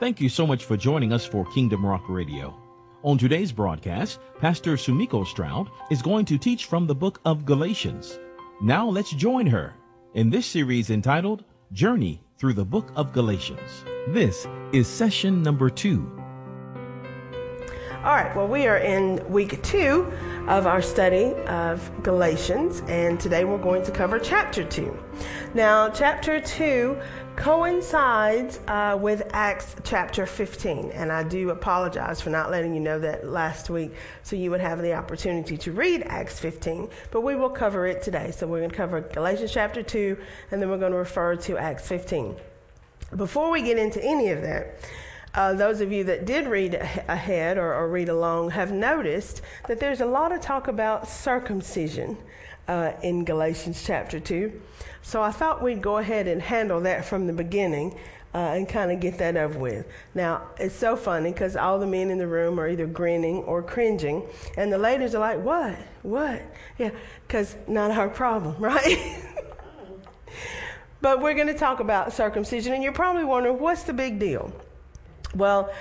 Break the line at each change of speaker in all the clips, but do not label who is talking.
Thank you so much for joining us for Kingdom Rock Radio. On today's broadcast, Pastor Sumiko Stroud is going to teach from the book of Galatians. Now let's join her in this series entitled Journey Through the Book of Galatians. This is session number two.
All right, well, we are in week two of our study of Galatians, and today we're going to cover chapter two. Now, chapter two coincides uh, with Acts chapter 15, and I do apologize for not letting you know that last week so you would have the opportunity to read Acts 15, but we will cover it today. So, we're going to cover Galatians chapter 2, and then we're going to refer to Acts 15. Before we get into any of that, uh, those of you that did read ahead or, or, read along have noticed that there's a lot of talk about circumcision uh, in Galatians chapter 2. So I thought we'd go ahead and handle that from the beginning uh, and kind of get that over with. Now, it's so funny because all the men in the room are either grinning or cringing, and the ladies are like, What? What? Yeah, because not our problem, right? but we're going to talk about circumcision, and you're probably wondering, What's the big deal? Well,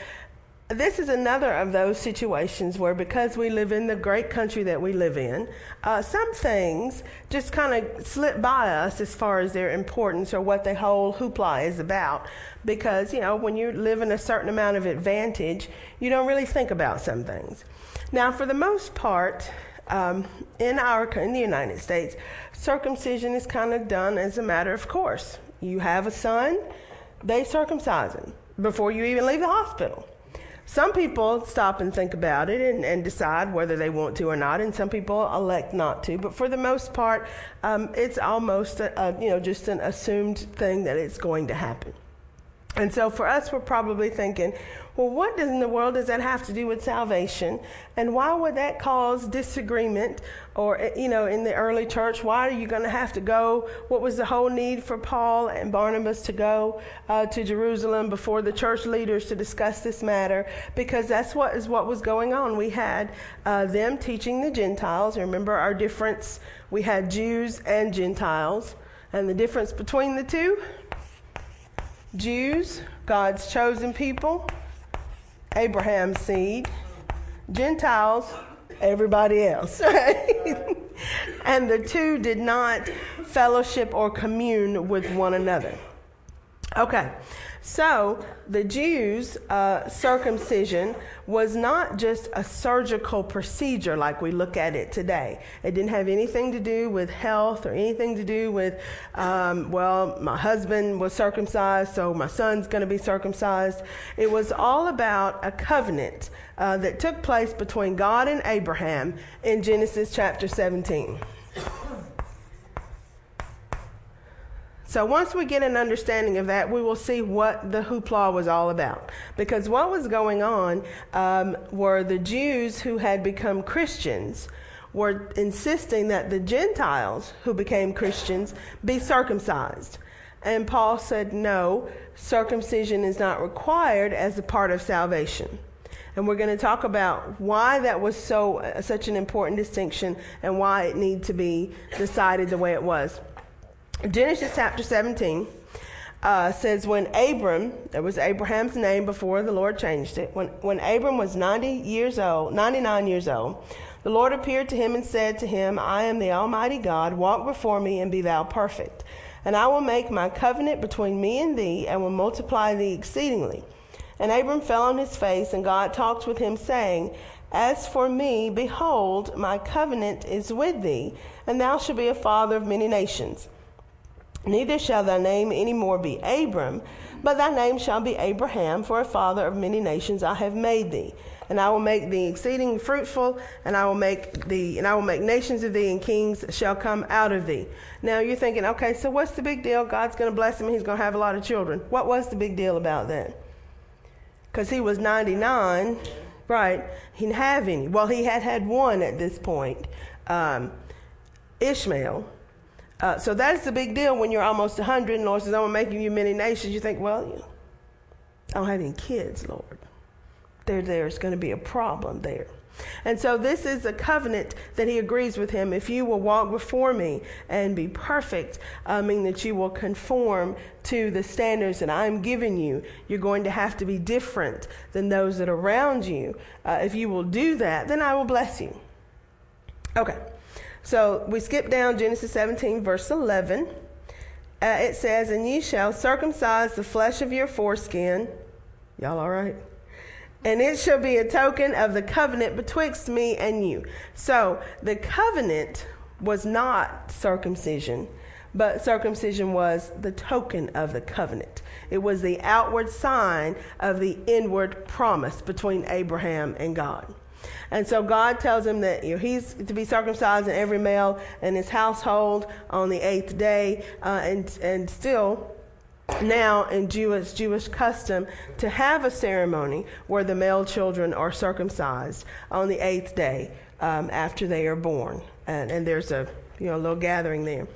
this is another of those situations where, because we live in the great country that we live in, uh, some things just kind of slip by us as far as their importance or what the whole hoopla is about. Because, you know, when you live in a certain amount of advantage, you don't really think about some things. Now, for the most part, um, in our in the United States, circumcision is kind of done as a matter of course. You have a son, they circumcise him before you even leave the hospital. Some people stop and think about it and, and, decide whether they want to or not, and some people elect not to. But for the most part, um, it's almost a, a, you know just an assumed thing that it's going to happen. And so for us, we're probably thinking, well, what in the world does that have to do with salvation? And why would that cause disagreement? Or, you know, in the early church, why are you going to have to go? What was the whole need for Paul and Barnabas to go uh, to Jerusalem before the church leaders to discuss this matter? Because that's what is what was going on. We had uh, them teaching the Gentiles. Remember our difference? We had Jews and Gentiles. And the difference between the two? Jews, God's chosen people, Abraham's seed, Gentiles, everybody else. and the two did not fellowship or commune with one another. Okay, so the Jews' uh, circumcision was not just a surgical procedure like we look at it today. It didn't have anything to do with health or anything to do with, um, well, my husband was circumcised, so my son's going to be circumcised. It was all about a covenant uh, that took place between God and Abraham in Genesis chapter 17. So once we get an understanding of that, we will see what the hoopla was all about. Because what was going on um, were the Jews who had become Christians were insisting that the Gentiles who became Christians be circumcised. And Paul said, no, circumcision is not required as a part of salvation. And we're going to talk about why that was so uh, such an important distinction and why it needed to be decided the way it was. Genesis chapter 17 uh, says, When Abram, that was Abraham's name before the Lord changed it, when, when Abram was 90 years old, 99 years old, the Lord appeared to him and said to him, I am the Almighty God, walk before me and be thou perfect. And I will make my covenant between me and thee, and will multiply thee exceedingly. And Abram fell on his face, and God talked with him, saying, As for me, behold, my covenant is with thee, and thou shalt be a father of many nations. Neither shall thy name any more be Abram, but thy name shall be Abraham, for a father of many nations I have made thee. And I will make thee exceeding fruitful, and I will make thee, and I will make nations of thee, and kings shall come out of thee. Now you're thinking, okay, so what's the big deal? God's going to bless him, he's going to have a lot of children. What was the big deal about that? Because he was 99, right? He didn't have any. Well, he had had one at this point, um, Ishmael uh, so that's the big deal when you're almost 100 and Lord says, I'm making you many nations. You think, well, I don't have any kids, Lord. There, there's going to be a problem there. And so this is a covenant that he agrees with him. If you will walk before me and be perfect, I mean that you will conform to the standards that I'm giving you. You're going to have to be different than those that are around you. Uh, if you will do that, then I will bless you. Okay. So we skip down Genesis 17, verse 11. Uh, it says, And ye shall circumcise the flesh of your foreskin. Y'all all right? and it shall be a token of the covenant betwixt me and you. So the covenant was not circumcision, but circumcision was the token of the covenant. It was the outward sign of the inward promise between Abraham and God. And so God tells him that you know, he's to be circumcised in every male in his household on the eighth day, uh, and and still now in Jewish Jewish custom to have a ceremony where the male children are circumcised on the eighth day um, after they are born, and, and there's a you know little gathering there,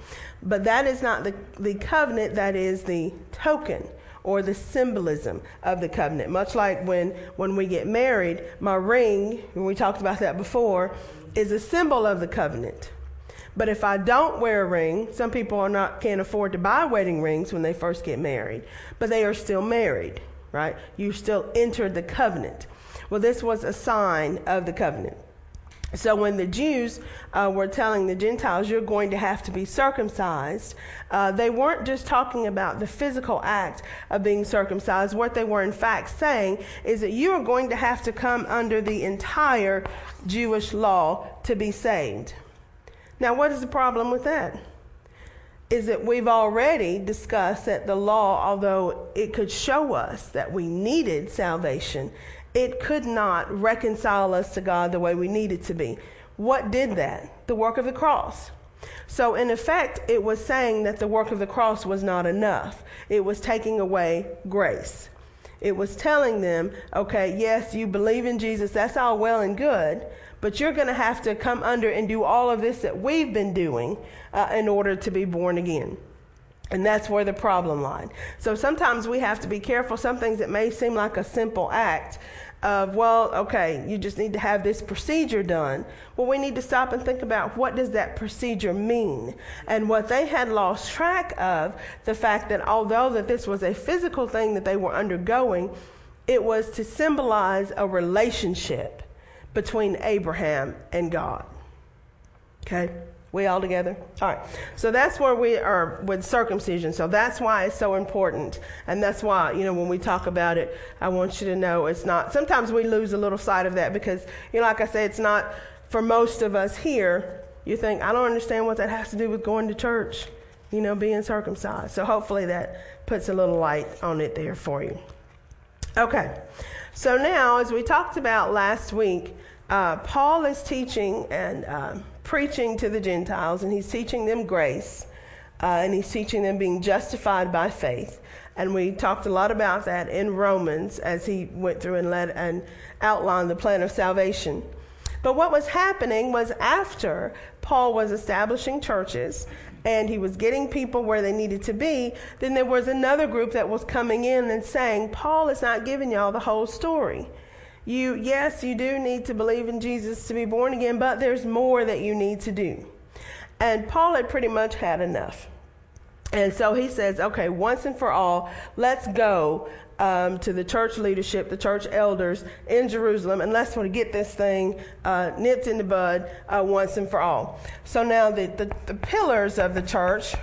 but that is not the the covenant. That is the token or the symbolism of the covenant. Much like when when we get married, my ring, when we talked about that before, is a symbol of the covenant. But if I don't wear a ring, some people are not can't afford to buy wedding rings when they first get married, but they are still married, right? You still entered the covenant. Well, this was a sign of the covenant. So when the Jews uh, were telling the Gentiles, you're going to have to be circumcised, uh, they weren't just talking about the physical act of being circumcised. What they were in fact saying is that you are going to have to come under the entire Jewish law to be saved. Now, what is the problem with that? Is that we've already discussed that the law, although it could show us that we needed salvation, it could not reconcile us to God the way we needed to be. What did that? The work of the cross. So, in effect, it was saying that the work of the cross was not enough. It was taking away grace. It was telling them, okay, yes, you believe in Jesus, that's all well and good, but you're going to have to come under and do all of this that we've been doing uh, in order to be born again. And that's where the problem lied. So sometimes we have to be careful. Some things that may seem like a simple act of, well, okay, you just need to have this procedure done. Well, we need to stop and think about what does that procedure mean? And what they had lost track of, the fact that although that this was a physical thing that they were undergoing, it was to symbolize a relationship between Abraham and God. Okay? We all together? All right. So that's where we are with circumcision. So that's why it's so important. And that's why, you know, when we talk about it, I want you to know it's not, sometimes we lose a little sight of that because, you know, like I said, it's not for most of us here. You think, I don't understand what that has to do with going to church, you know, being circumcised. So hopefully that puts a little light on it there for you. Okay. So now, as we talked about last week, uh, Paul is teaching and uh, preaching to the Gentiles, and he's teaching them grace, uh, and he's teaching them being justified by faith. And we talked a lot about that in Romans as he went through and led and outlined the plan of salvation. But what was happening was after Paul was establishing churches and he was getting people where they needed to be, then there was another group that was coming in and saying, Paul is not giving y'all the whole story. You, yes, you do need to believe in Jesus to be born again, but there's more that you need to do. And Paul had pretty much had enough. And so he says, okay, once and for all, let's go um, to the church leadership, the church elders in Jerusalem, and let's sort of get this thing uh, nipped in the bud uh, once and for all. So now the, the, the pillars of the church,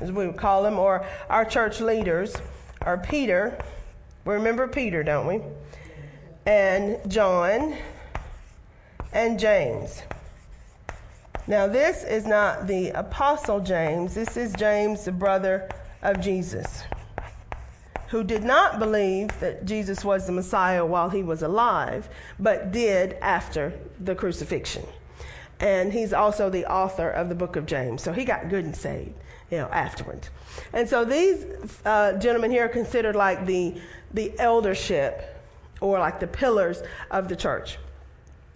as we would call them, or our church leaders, are Peter. We remember Peter, don't we? And John and James. Now, this is not the Apostle James, this is James, the brother of Jesus, who did not believe that Jesus was the Messiah while he was alive, but did after the crucifixion. And he's also the author of the book of James. So he got good and saved, you know, afterwards. And so these uh, gentlemen here are considered like the, the eldership or like the pillars of the church.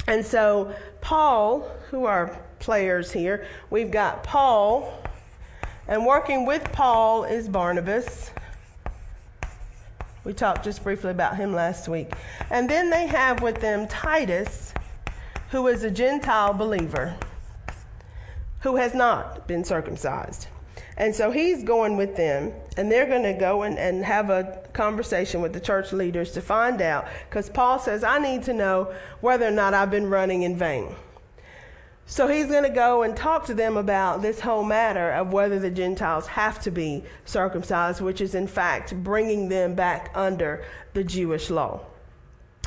And so, Paul, who are players here, we've got Paul, and working with Paul is Barnabas. We talked just briefly about him last week. And then they have with them Titus, who is a Gentile believer who has not been circumcised. And so he's going with them, and they're going to go and, and have a conversation with the church leaders to find out, because Paul says, I need to know whether or not I've been running in vain. So he's going to go and talk to them about this whole matter of whether the Gentiles have to be circumcised, which is in fact bringing them back under the Jewish law.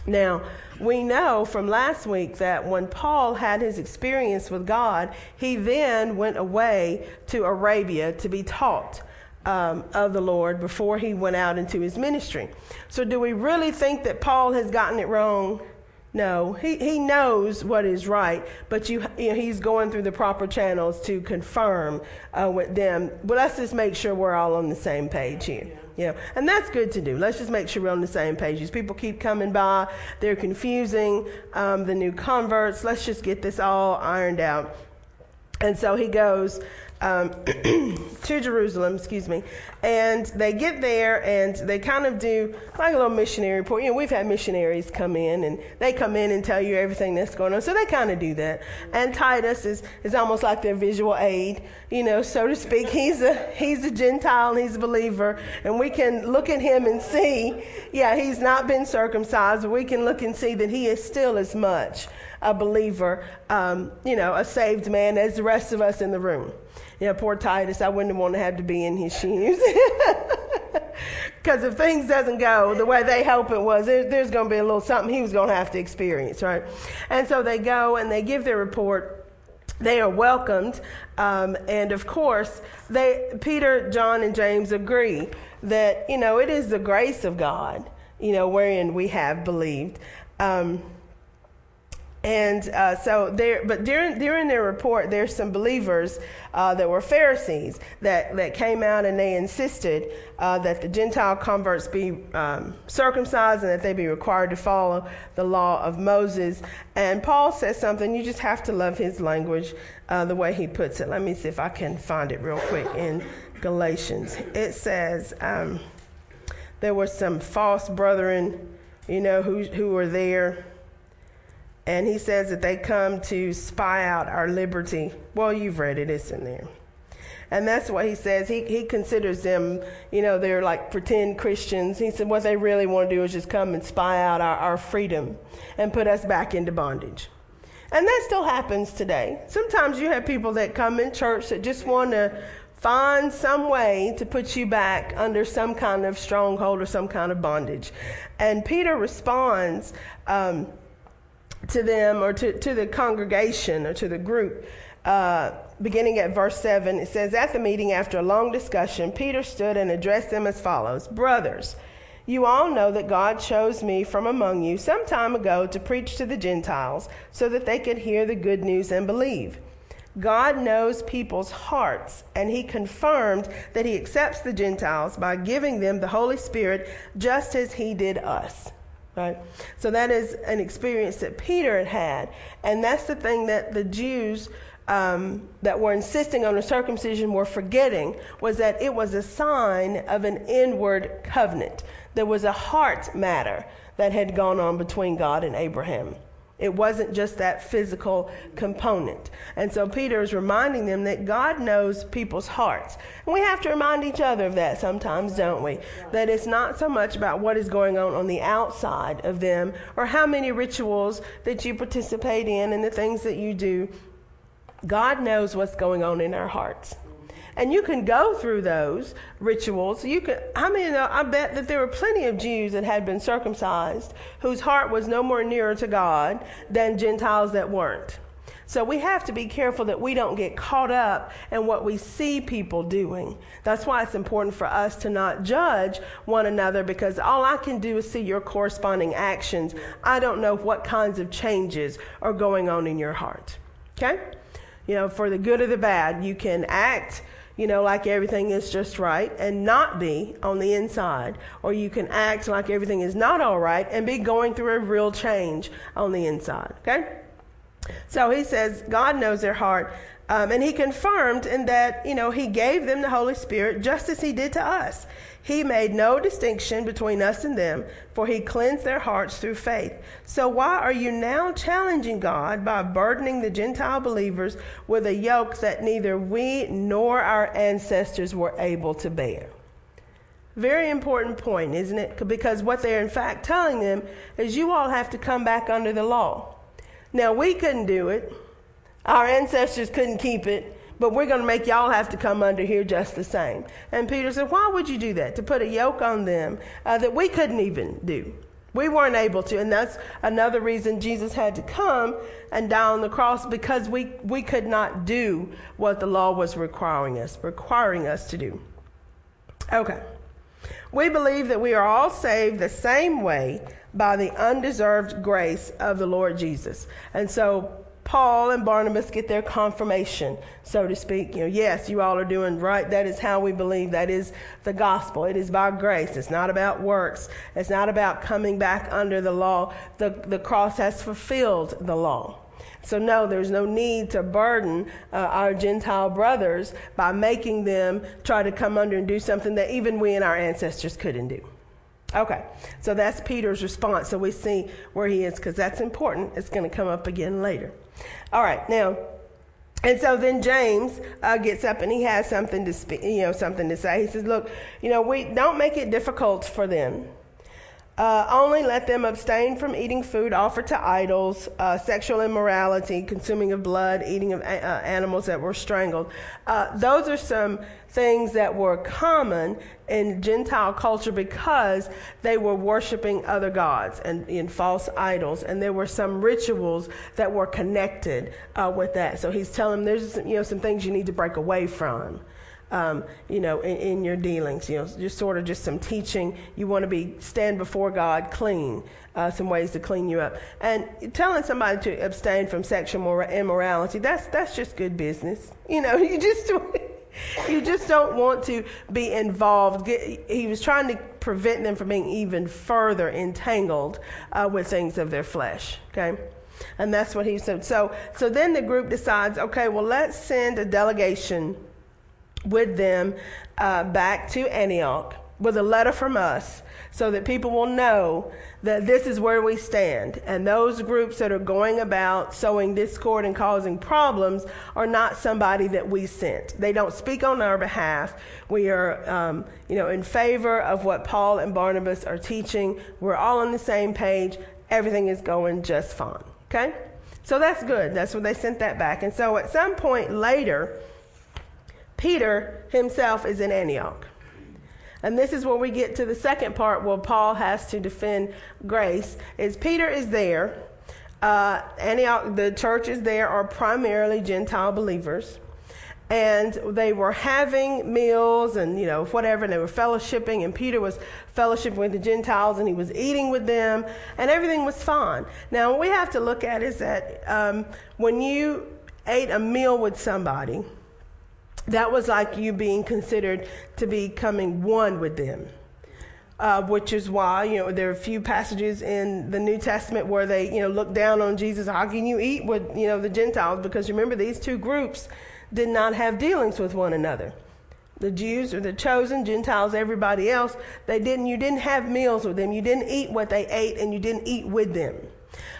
Now, we know from last week that when Paul had his experience with God, he then went away to Arabia to be taught um, of the Lord before he went out into his ministry. So, do we really think that Paul has gotten it wrong? No, he, he knows what is right, but you, you know, he's going through the proper channels to confirm uh, with them. But let's just make sure we're all on the same page here. Yeah, and that's good to do. Let's just make sure we're on the same page. As people keep coming by, they're confusing um, the new converts. Let's just get this all ironed out. And so he goes um, to Jerusalem, excuse me, and they get there and they kind of do like a little missionary report. You know, we've had missionaries come in and they come in and tell you everything that's going on. So they kind of do that. And Titus is, is almost like their visual aid, you know, so to speak. He's a he's a Gentile and he's a believer, and we can look at him and see, yeah, he's not been circumcised. But we can look and see that he is still as much a believer, um, you know, a saved man as the rest of us in the room. Yeah, poor Titus. I wouldn't want to have to be in his shoes. Because if things doesn't go the way they hope it was, there, there's going to be a little something he was going to have to experience, right? And so they go and they give their report. They are welcomed, um, and of course, they Peter, John, and James agree that you know it is the grace of God, you know, wherein we have believed. Um, and uh, so there, but during during their report, there's some believers uh, that were Pharisees that, that came out and they insisted uh, that the Gentile converts be um, circumcised and that they be required to follow the law of Moses. And Paul says something. You just have to love his language, uh, the way he puts it. Let me see if I can find it real quick in Galatians. It says um, there were some false brethren, you know, who who were there and he says that they come to spy out our liberty. Well, you've read it, it's in there. And that's what he says. He, he considers them, you know, they're like pretend Christians. He said what they really want to do is just come and spy out our, our freedom and put us back into bondage. And that still happens today. Sometimes you have people that come in church that just want to find some way to put you back under some kind of stronghold or some kind of bondage. And Peter responds, um, to them or to, to the congregation or to the group. Uh, beginning at verse 7, it says, At the meeting, after a long discussion, Peter stood and addressed them as follows Brothers, you all know that God chose me from among you some time ago to preach to the Gentiles so that they could hear the good news and believe. God knows people's hearts, and He confirmed that He accepts the Gentiles by giving them the Holy Spirit just as He did us. Right? So that is an experience that Peter had had. And that's the thing that the Jews um, that were insisting on the circumcision were forgetting was that it was a sign of an inward covenant. There was a heart matter that had gone on between God and Abraham. It wasn't just that physical component. And so Peter is reminding them that God knows people's hearts. And we have to remind each other of that sometimes, don't we? That it's not so much about what is going on on the outside of them or how many rituals that you participate in and the things that you do. God knows what's going on in our hearts. And you can go through those rituals. You can, I mean, uh, I bet that there were plenty of Jews that had been circumcised whose heart was no more nearer to God than Gentiles that weren't. So we have to be careful that we don't get caught up in what we see people doing. That's why it's important for us to not judge one another because all I can do is see your corresponding actions. I don't know what kinds of changes are going on in your heart. Okay? You know, for the good or the bad, you can act you know, like everything is just right and not be on the inside. Or you can act like everything is not all right and be going through a real change on the inside. Okay? So he says, God knows their heart. Um, and he confirmed in that, you know, he gave them the Holy Spirit just as he did to us. He made no distinction between us and them, for he cleansed their hearts through faith. So why are you now challenging God by burdening the Gentile believers with a yoke that neither we nor our ancestors were able to bear? Very important point, isn't it? Because what they're in fact telling them is you all have to come back under the law. Now, we couldn't do it. Our ancestors couldn't keep it but we're going to make y'all have to come under here just the same. And Peter said, Why would you do that? To put a yoke on them uh, that we couldn't even do. We weren't able to. And that's another reason Jesus had to come and die on the cross because we, we could not do what the law was requiring us, requiring us to do. Okay. We believe that we are all saved the same way by the undeserved grace of the Lord Jesus. And so Paul and Barnabas get their confirmation, so to speak. You know, yes, you all are doing right. That is how we believe. That is the gospel. It is by grace. It's not about works. It's not about coming back under the law. The, the cross has fulfilled the law. So, no, there's no need to burden uh, our Gentile brothers by making them try to come under and do something that even we and our ancestors couldn't do. Okay, so that's Peter's response. So we see where he is because that's important. It's going to come up again later. All right, now, and so then James uh, gets up and he has something to speak, you know, something to say. He says, "Look, you know, we don't make it difficult for them." Uh, only let them abstain from eating food offered to idols, uh, sexual immorality, consuming of blood, eating of a- uh, animals that were strangled. Uh, those are some things that were common in Gentile culture because they were worshiping other gods and in false idols, and there were some rituals that were connected uh, with that. So he's telling them there's you know some things you need to break away from um, you know, in, in, your dealings. You know, just sort of just some teaching. You want to be stand before God clean. Uh, some ways to clean you up, and telling somebody to abstain from sexual immorality. That's that's just good business. You know, you just. you just don't want to be involved. He was trying to prevent them from being even further entangled uh, with things of their flesh. Okay, and that's what he said. So, so then the group decides, okay, well, let's send a delegation with them uh, back to Antioch with a letter from us so that people will know that this is where we stand. And those groups that are going about sowing discord and causing problems are not somebody that we sent. They don't speak on our behalf. We are, um, you know, in favor of what Paul and Barnabas are teaching. We're all on the same page. Everything is going just fine. Okay? So that's good. That's when they sent that back. And so at some point later, Peter himself is in Antioch. And this is where we get to the second part where Paul has to defend grace. Is Peter is there. Uh, Antioch, the churches there are primarily Gentile believers. And they were having meals and, you know, whatever, and they were fellowshipping, and Peter was fellowshipping with the Gentiles, and he was eating with them, and everything was fine. Now, what we have to look at is that um, when you ate a meal with somebody, that was like you being considered to becoming one with them. Uh, which is why you know there are a few passages in the New Testament where they you know look down on Jesus. How can you eat with you know the Gentiles? Because remember these two groups did not have dealings with one another. The Jews or the chosen Gentiles, everybody else, they didn't. You didn't have meals with them. You didn't eat what they ate, and you didn't eat with them.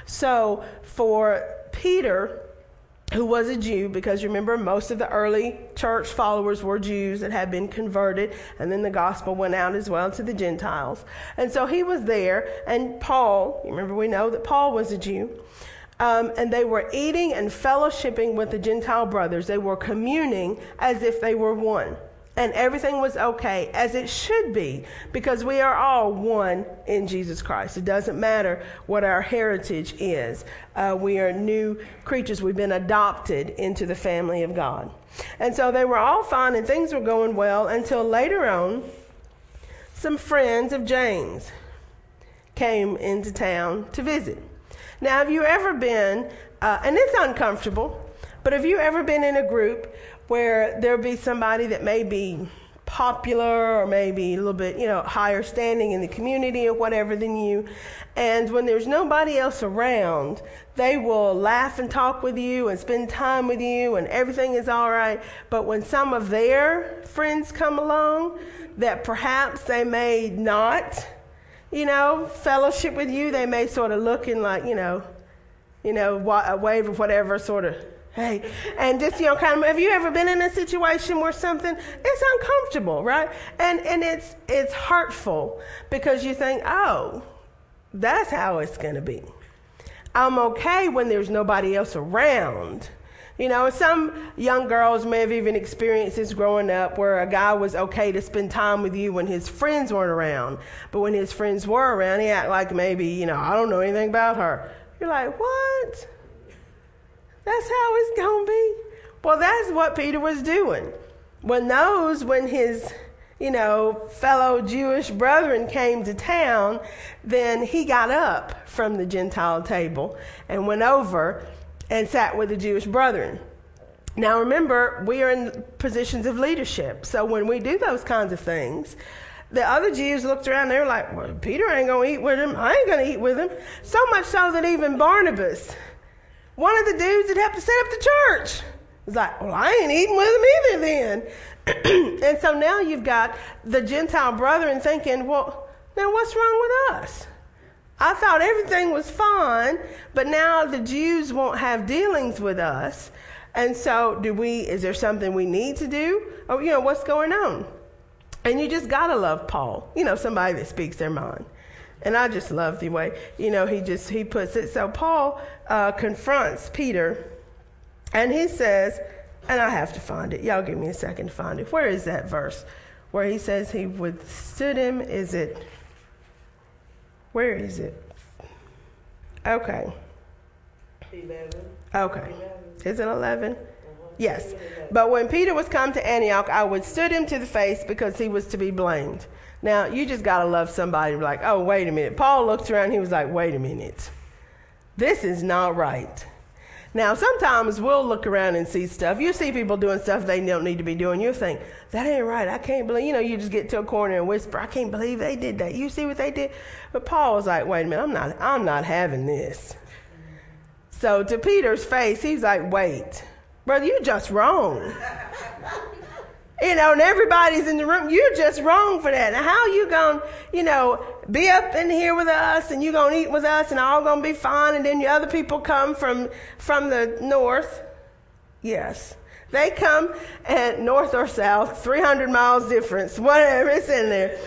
So for Peter who was a Jew, because remember, most of the early church followers were Jews that had been converted, and then the gospel went out as well to the Gentiles. And so he was there, and Paul, remember, we know that Paul was a Jew. Um, and they were eating and fellowshipping with the Gentile brothers. They were communing as if they were one and everything was okay as it should be because we are all one in Jesus Christ. It doesn't matter what our heritage is. Uh, we are new creatures. We've been adopted into the family of God. And so they were all fine and things were going well until later on, some friends of James came into town to visit. Now, have you ever been, uh, and it's uncomfortable, but have you ever been in a group where there'll be somebody that may be popular or maybe a little bit, you know, higher standing in the community or whatever than you. And when there's nobody else around, they will laugh and talk with you and spend time with you and everything is all right. But when some of their friends come along that perhaps they may not, you know, fellowship with you, they may sort of look and like, you know, you know, a wave of whatever sort of Hey, and just you know, kind of. Have you ever been in a situation where something it's uncomfortable, right? And and it's it's hurtful because you think, oh, that's how it's going to be. I'm okay when there's nobody else around. You know, some young girls may have even experienced this growing up where a guy was okay to spend time with you when his friends weren't around. But when his friends were around, he act like maybe, you know, I don't know anything about her. You're like, what? That's how it's going to be. Well, that's what Peter was doing. When those, when his, you know, fellow Jewish brethren came to town, then he got up from the Gentile table and went over and sat with the Jewish brethren. Now remember, we are in positions of leadership. So when we do those kinds of things, the other Jews looked around, they were like, well, Peter ain't going to eat with him. I ain't going to eat with him. So much so that even Barnabas, one of the dudes that helped to set up the church. was like, well, I ain't eating with them either then. and so now you've got the Gentile brethren thinking, well, now what's wrong with us? I thought everything was fine, but now the Jews won't have dealings with us. And so, do we, is there something we need to do? Or, you know, what's going on? And you just gotta love Paul, you know, somebody that speaks their mind. And I just love the way, you know, he just, he puts it. So Paul uh, confronts Peter and he says, and I have to find it. Y'all give me a second to find it. Where is that verse where he says he withstood him? Is it, where is it? Okay. 11. Okay. Is it 11? Yes. But when Peter was come to Antioch, I withstood him to the face because he was to be blamed. Now, you just got to love somebody like, oh, wait a minute. Paul looked around, he was like, wait a minute. This is not right. Now, sometimes we'll look around and see stuff. You see people doing stuff they don't need to be doing. You think, that ain't right. I can't believe, you know, you just get to a corner and whisper, I can't believe they did that. You see what they did? But Paul was like, wait a minute, I'm not, I'm not having this. So to Peter's face, he's like, wait, brother, you're just wrong. You know, and everybody's in the room. You're just wrong for that. Now, how you going to, you know, be up in here with us and you going to eat with us and all going to be fine and then the other people come from, from the north? Yes. They come and north or south, 300 miles difference, whatever, it's in there.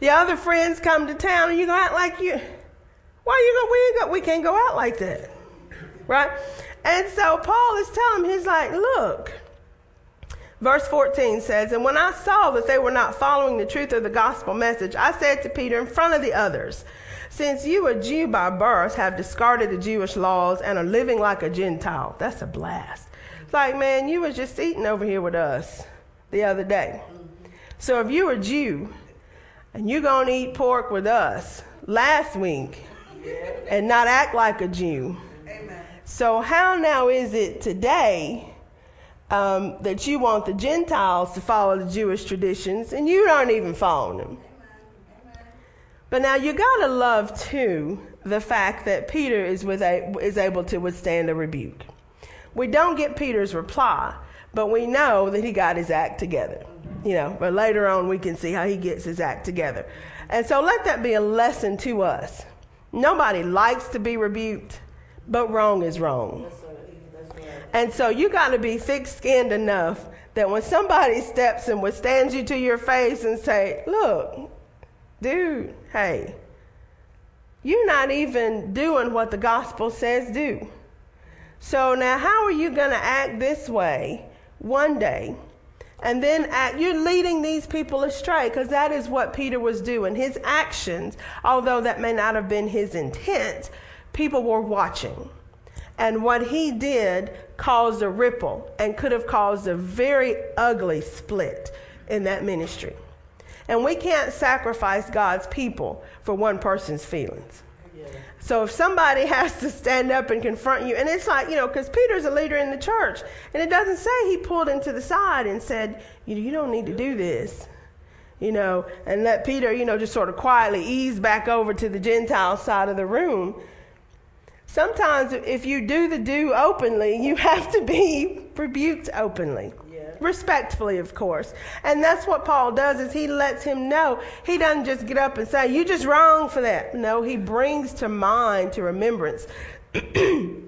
The other friends come to town and you go out like you, why you going, we, ain't go, we can't go out like that. Right? And so Paul is telling him, he's like, look, Verse 14 says, And when I saw that they were not following the truth of the gospel message, I said to Peter in front of the others, Since you, a Jew by birth, have discarded the Jewish laws and are living like a Gentile, that's a blast. It's like, man, you was just eating over here with us the other day. So if you're a Jew and you're going to eat pork with us last week and not act like a Jew, so how now is it today? Um, that you want the Gentiles to follow the Jewish traditions, and you aren't even following them. But now you got to love, too, the fact that Peter is, with a, is able to withstand a rebuke. We don't get Peter's reply, but we know that he got his act together. You know, but later on we can see how he gets his act together. And so let that be a lesson to us. Nobody likes to be rebuked, but wrong is wrong. And so you got to be thick skinned enough that when somebody steps and withstands you to your face and say, look, dude, hey, you're not even doing what the gospel says do. So now how are you going to act this way one day? And then act, you're leading these people astray because that is what Peter was doing. His actions, although that may not have been his intent, people were watching. And what he did caused a ripple and could have caused a very ugly split in that ministry. And we can't sacrifice God's people for one person's feelings. So if somebody has to stand up and confront you, and it's like, you know, because Peter's a leader in the church, and it doesn't say he pulled him to the side and said, you, you don't need to do this. you know, and let Peter, you know, just sort of quietly ease back over to the Gentile side of the room. Sometimes, if you do the do openly, you have to be rebuked openly. Respectfully of course. And that's what paul does is he lets him know. He doesn't just get up and say you just wrong for that. No he brings to mind to remembrance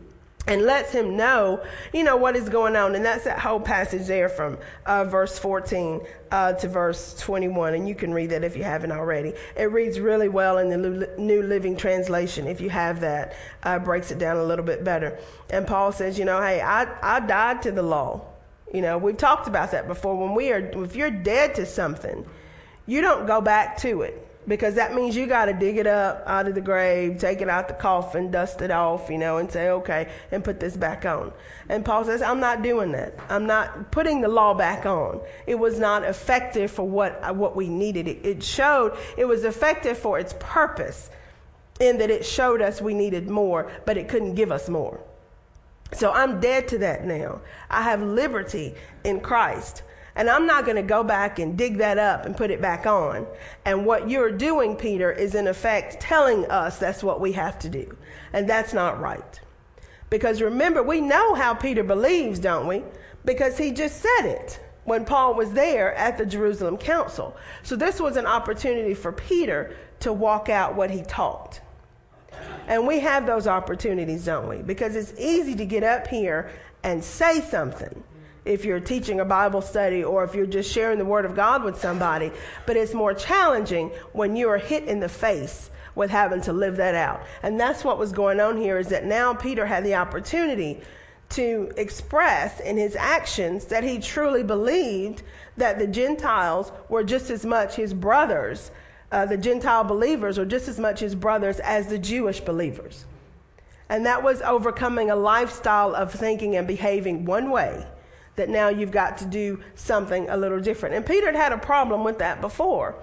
and lets him know, you know, what is going on. And that's that whole passage there from uh, verse 14 uh, to verse 21. And you can read that if you haven't already. It reads really well in the New Living Translation. If you have that, uh, breaks it down a little bit better. And Paul says, you know, hey, I, I died to the law. You know, we've talked about that before. When we are, if you're dead to something, you don't go back to it because that means you got to dig it up out of the grave, take it out the coffin, dust it off, you know, and say, okay, and put this back on. And Paul says, I'm not doing that. I'm not putting the law back on. It was not effective for what, what we needed. It, it showed, it was effective for its purpose in that it showed us we needed more, but it couldn't give us more. So I'm dead to that now. I have liberty in Christ. And I'm not going to go back and dig that up and put it back on. And what you're doing, Peter, is in effect telling us that's what we have to do. And that's not right. Because remember, we know how Peter believes, don't we? Because he just said it when Paul was there at the Jerusalem council. So this was an opportunity for Peter to walk out what he taught. And we have those opportunities, don't we? Because it's easy to get up here and say something if you're teaching a Bible study or if you're just sharing the Word of God with somebody. But it's more challenging when you are hit in the face with having to live that out. And that's what was going on here is that now Peter had the opportunity to express in his actions that he truly believed that the Gentiles were just as much his brothers, uh, the Gentile believers were just as much his brothers as the Jewish believers. And that was overcoming a lifestyle of thinking and behaving one way that now you've got to do something a little different. And Peter had had a problem with that before.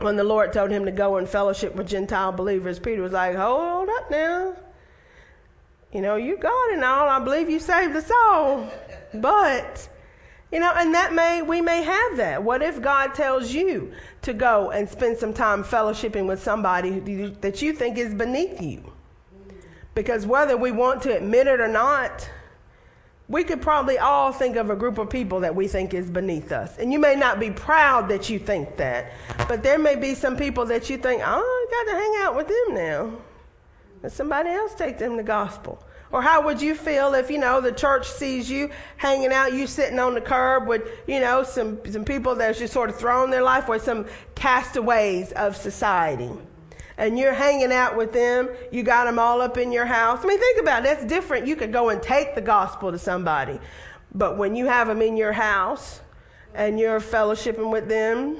When the Lord told him to go and fellowship with Gentile believers, Peter was like, Hold up now. You know, you God and all, I believe you saved us all. But, you know, and that may, we may have that. What if God tells you to go and spend some time fellowshipping with somebody that you think is beneath you? Because whether we want to admit it or not, we could probably all think of a group of people that we think is beneath us. And you may not be proud that you think that, but there may be some people that you think, oh, I got to hang out with them now. Let somebody else take them the gospel. Or how would you feel if, you know, the church sees you hanging out, you sitting on the curb with, you know, some, some people that's just sort of throwing their life away, some castaways of society and you're hanging out with them, you got them all up in your house. I mean, think about it. That's different. You could go and take the gospel to somebody. But when you have them in your house and you're fellowshipping with them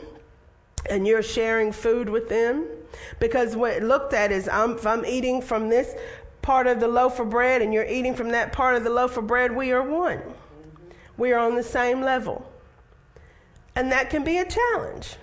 and you're sharing food with them, because what looked at is I'm, if I'm eating from this part of the loaf of bread and you're eating from that part of the loaf of bread, we are one. We are on the same level. And that can be a challenge.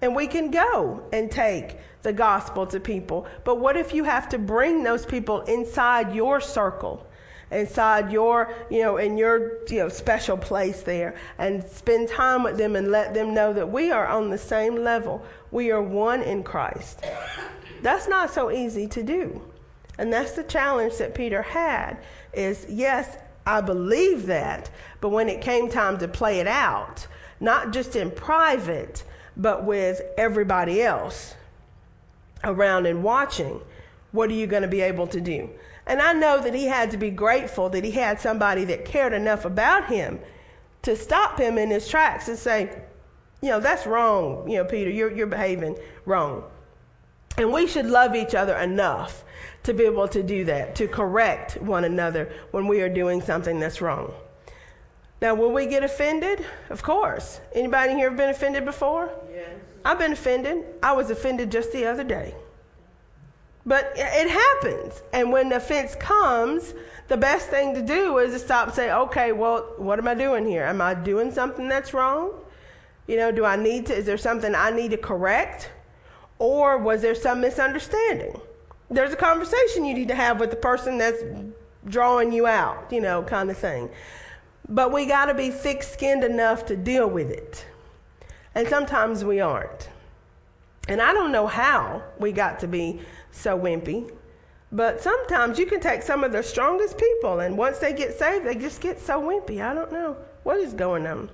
And we can go and take the gospel to people. But what if you have to bring those people inside your circle? inside your, you know, in your, you know, special place there and spend time with them and let them know that we are on the same level. We are one in Christ. That's not so easy to do. And that's the challenge that Peter had is yes, I believe that, but when it came time to play it out, not just in private, but with everybody else around and watching, what are you going to be able to do? And I know that he had to be grateful that he had somebody that cared enough about him to stop him in his tracks and say, you know, that's wrong. You know, Peter, you're, you're behaving wrong. And we should love each other enough to be able to do that, to correct one another when we are doing something that's wrong. Now, will we get offended? Of course. Anybody here have been offended before? I've been offended. I was offended just the other day. But it happens. And when the offense comes, the best thing to do is to stop and say, okay, well, what am I doing here? Am I doing something that's wrong? You know, do I need to, is there something I need to correct? Or was there some misunderstanding? There's a conversation you need to have with the person that's drawing you out, you know, kind of thing. But we got to be thick skinned enough to deal with it And sometimes we aren't. And I don't know how we got to be so wimpy, but sometimes you can take some of the strongest people, and once they get saved, they just get so wimpy. I don't know what is going on.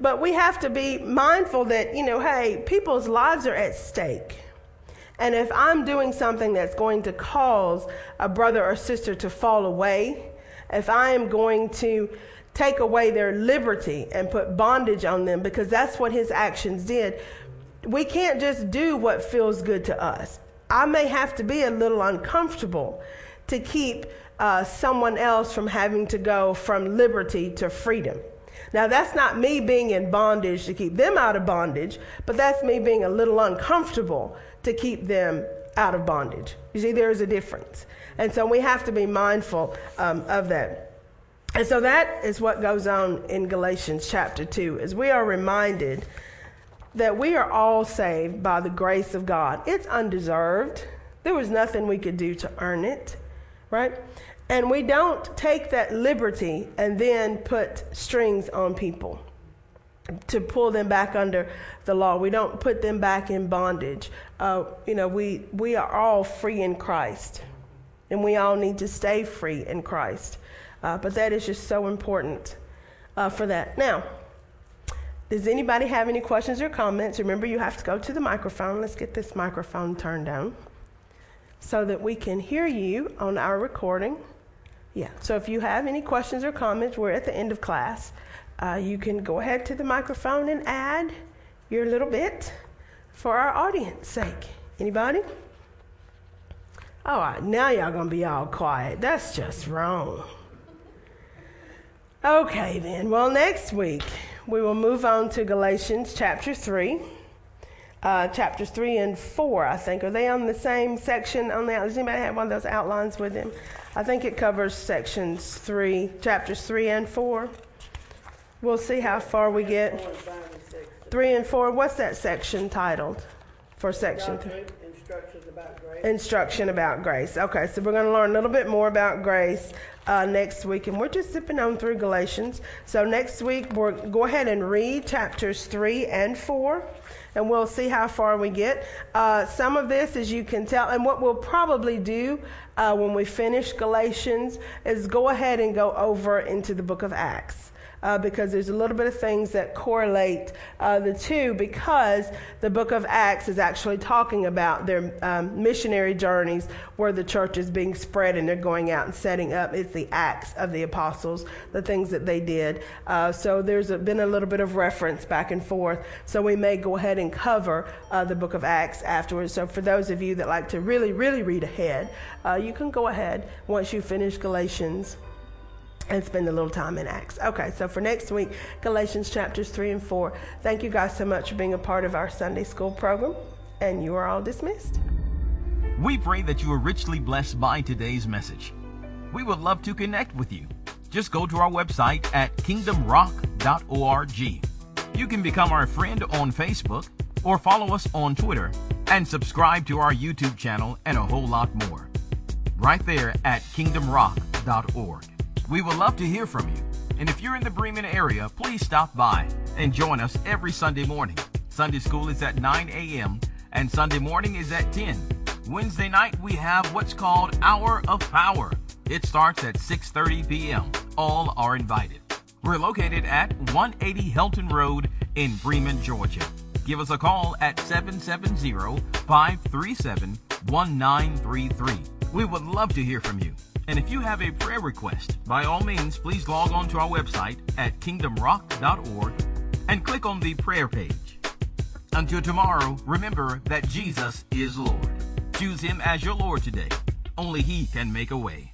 But we have to be mindful that, you know, hey, people's lives are at stake. And if I'm doing something that's going to cause a brother or sister to fall away, if I am going to take away their liberty and put bondage on them, because that's what his actions did, we can't just do what feels good to us. I may have to be a little uncomfortable to keep uh, someone else from having to go from liberty to freedom. Now, that's not me being in bondage to keep them out of bondage, but that's me being a little uncomfortable to keep them out of bondage. You see, there is a difference. And so we have to be mindful um, of that. And so that is what goes on in Galatians chapter 2, as we are reminded that we are all saved by the grace of God. It's undeserved. There was nothing we could do to earn it, right? And we don't take that liberty and then put strings on people to pull them back under the law. We don't put them back in bondage. Uh, you know, we, we are all free in Christ, and we all need to stay free in Christ. Uh, but that is just so important uh, for that. Now, does anybody have any questions or comments? Remember, you have to go to the microphone. Let's get this microphone turned down so that we can hear you on our recording. Yeah, so if you have any questions or comments, we're at the end of class. Uh, you can go ahead to the microphone and add your little bit for our audience sake. Anybody? All right, now y'all gonna be all quiet. That's just wrong. Okay, then. Well, next week we will move on to Galatians chapter 3. Uh, chapters 3 and 4, I think. Are they on the same section on the Does anybody have one of those outlines with them? I think it covers sections 3, chapters 3 and 4. We'll see how far we get. 3 and 4, what's that section titled for section 3?
About grace.
Instruction about grace. Okay, so we're going to learn a little bit more about grace uh, next week, and we're just zipping on through Galatians. So next week, we'll go ahead and read chapters 3 and 4, and we'll see how far we get. Uh, some of this, as you can tell, and what we'll probably do uh, when we finish Galatians is go ahead and go over into the book of Acts uh, because there's a little bit of things that correlate uh, the two because the book of Acts is actually talking about their um, missionary journeys where the church is being spread and they're going out and setting up. It's the Acts of the Apostles, the things that they did. Uh, so there's a, been a little bit of reference back and forth. So we may go ahead and cover uh, the book of Acts afterwards. So for those of you that like to really, really read ahead, uh, you can go ahead once you finish Galatians and spend a little time in Acts. Okay, so for next week, Galatians chapters 3 and 4. Thank you guys so much for being a part of our Sunday school program, and you are all dismissed.
We pray that you are richly blessed by today's message. We would love to connect with you. Just go to our website at kingdomrock.org. You can become our friend on Facebook or follow us on Twitter and subscribe to our YouTube channel and a whole lot more. Right there at kingdomrock.org. We would love to hear from you. And if you're in the Bremen area, please stop by and join us every Sunday morning. Sunday school is at 9 a.m. and Sunday morning is at 10. Wednesday night we have what's called Hour of Power. It starts at 6:30 p.m. All are invited. We're located at 180 Helton Road in Bremen, Georgia. Give us a call at 770-537-1933. We would love to hear from you. And if you have a prayer request, by all means, please log on to our website at kingdomrock.org and click on the prayer page. Until tomorrow, remember that Jesus is Lord. Choose Him as your Lord today. Only He can make a way.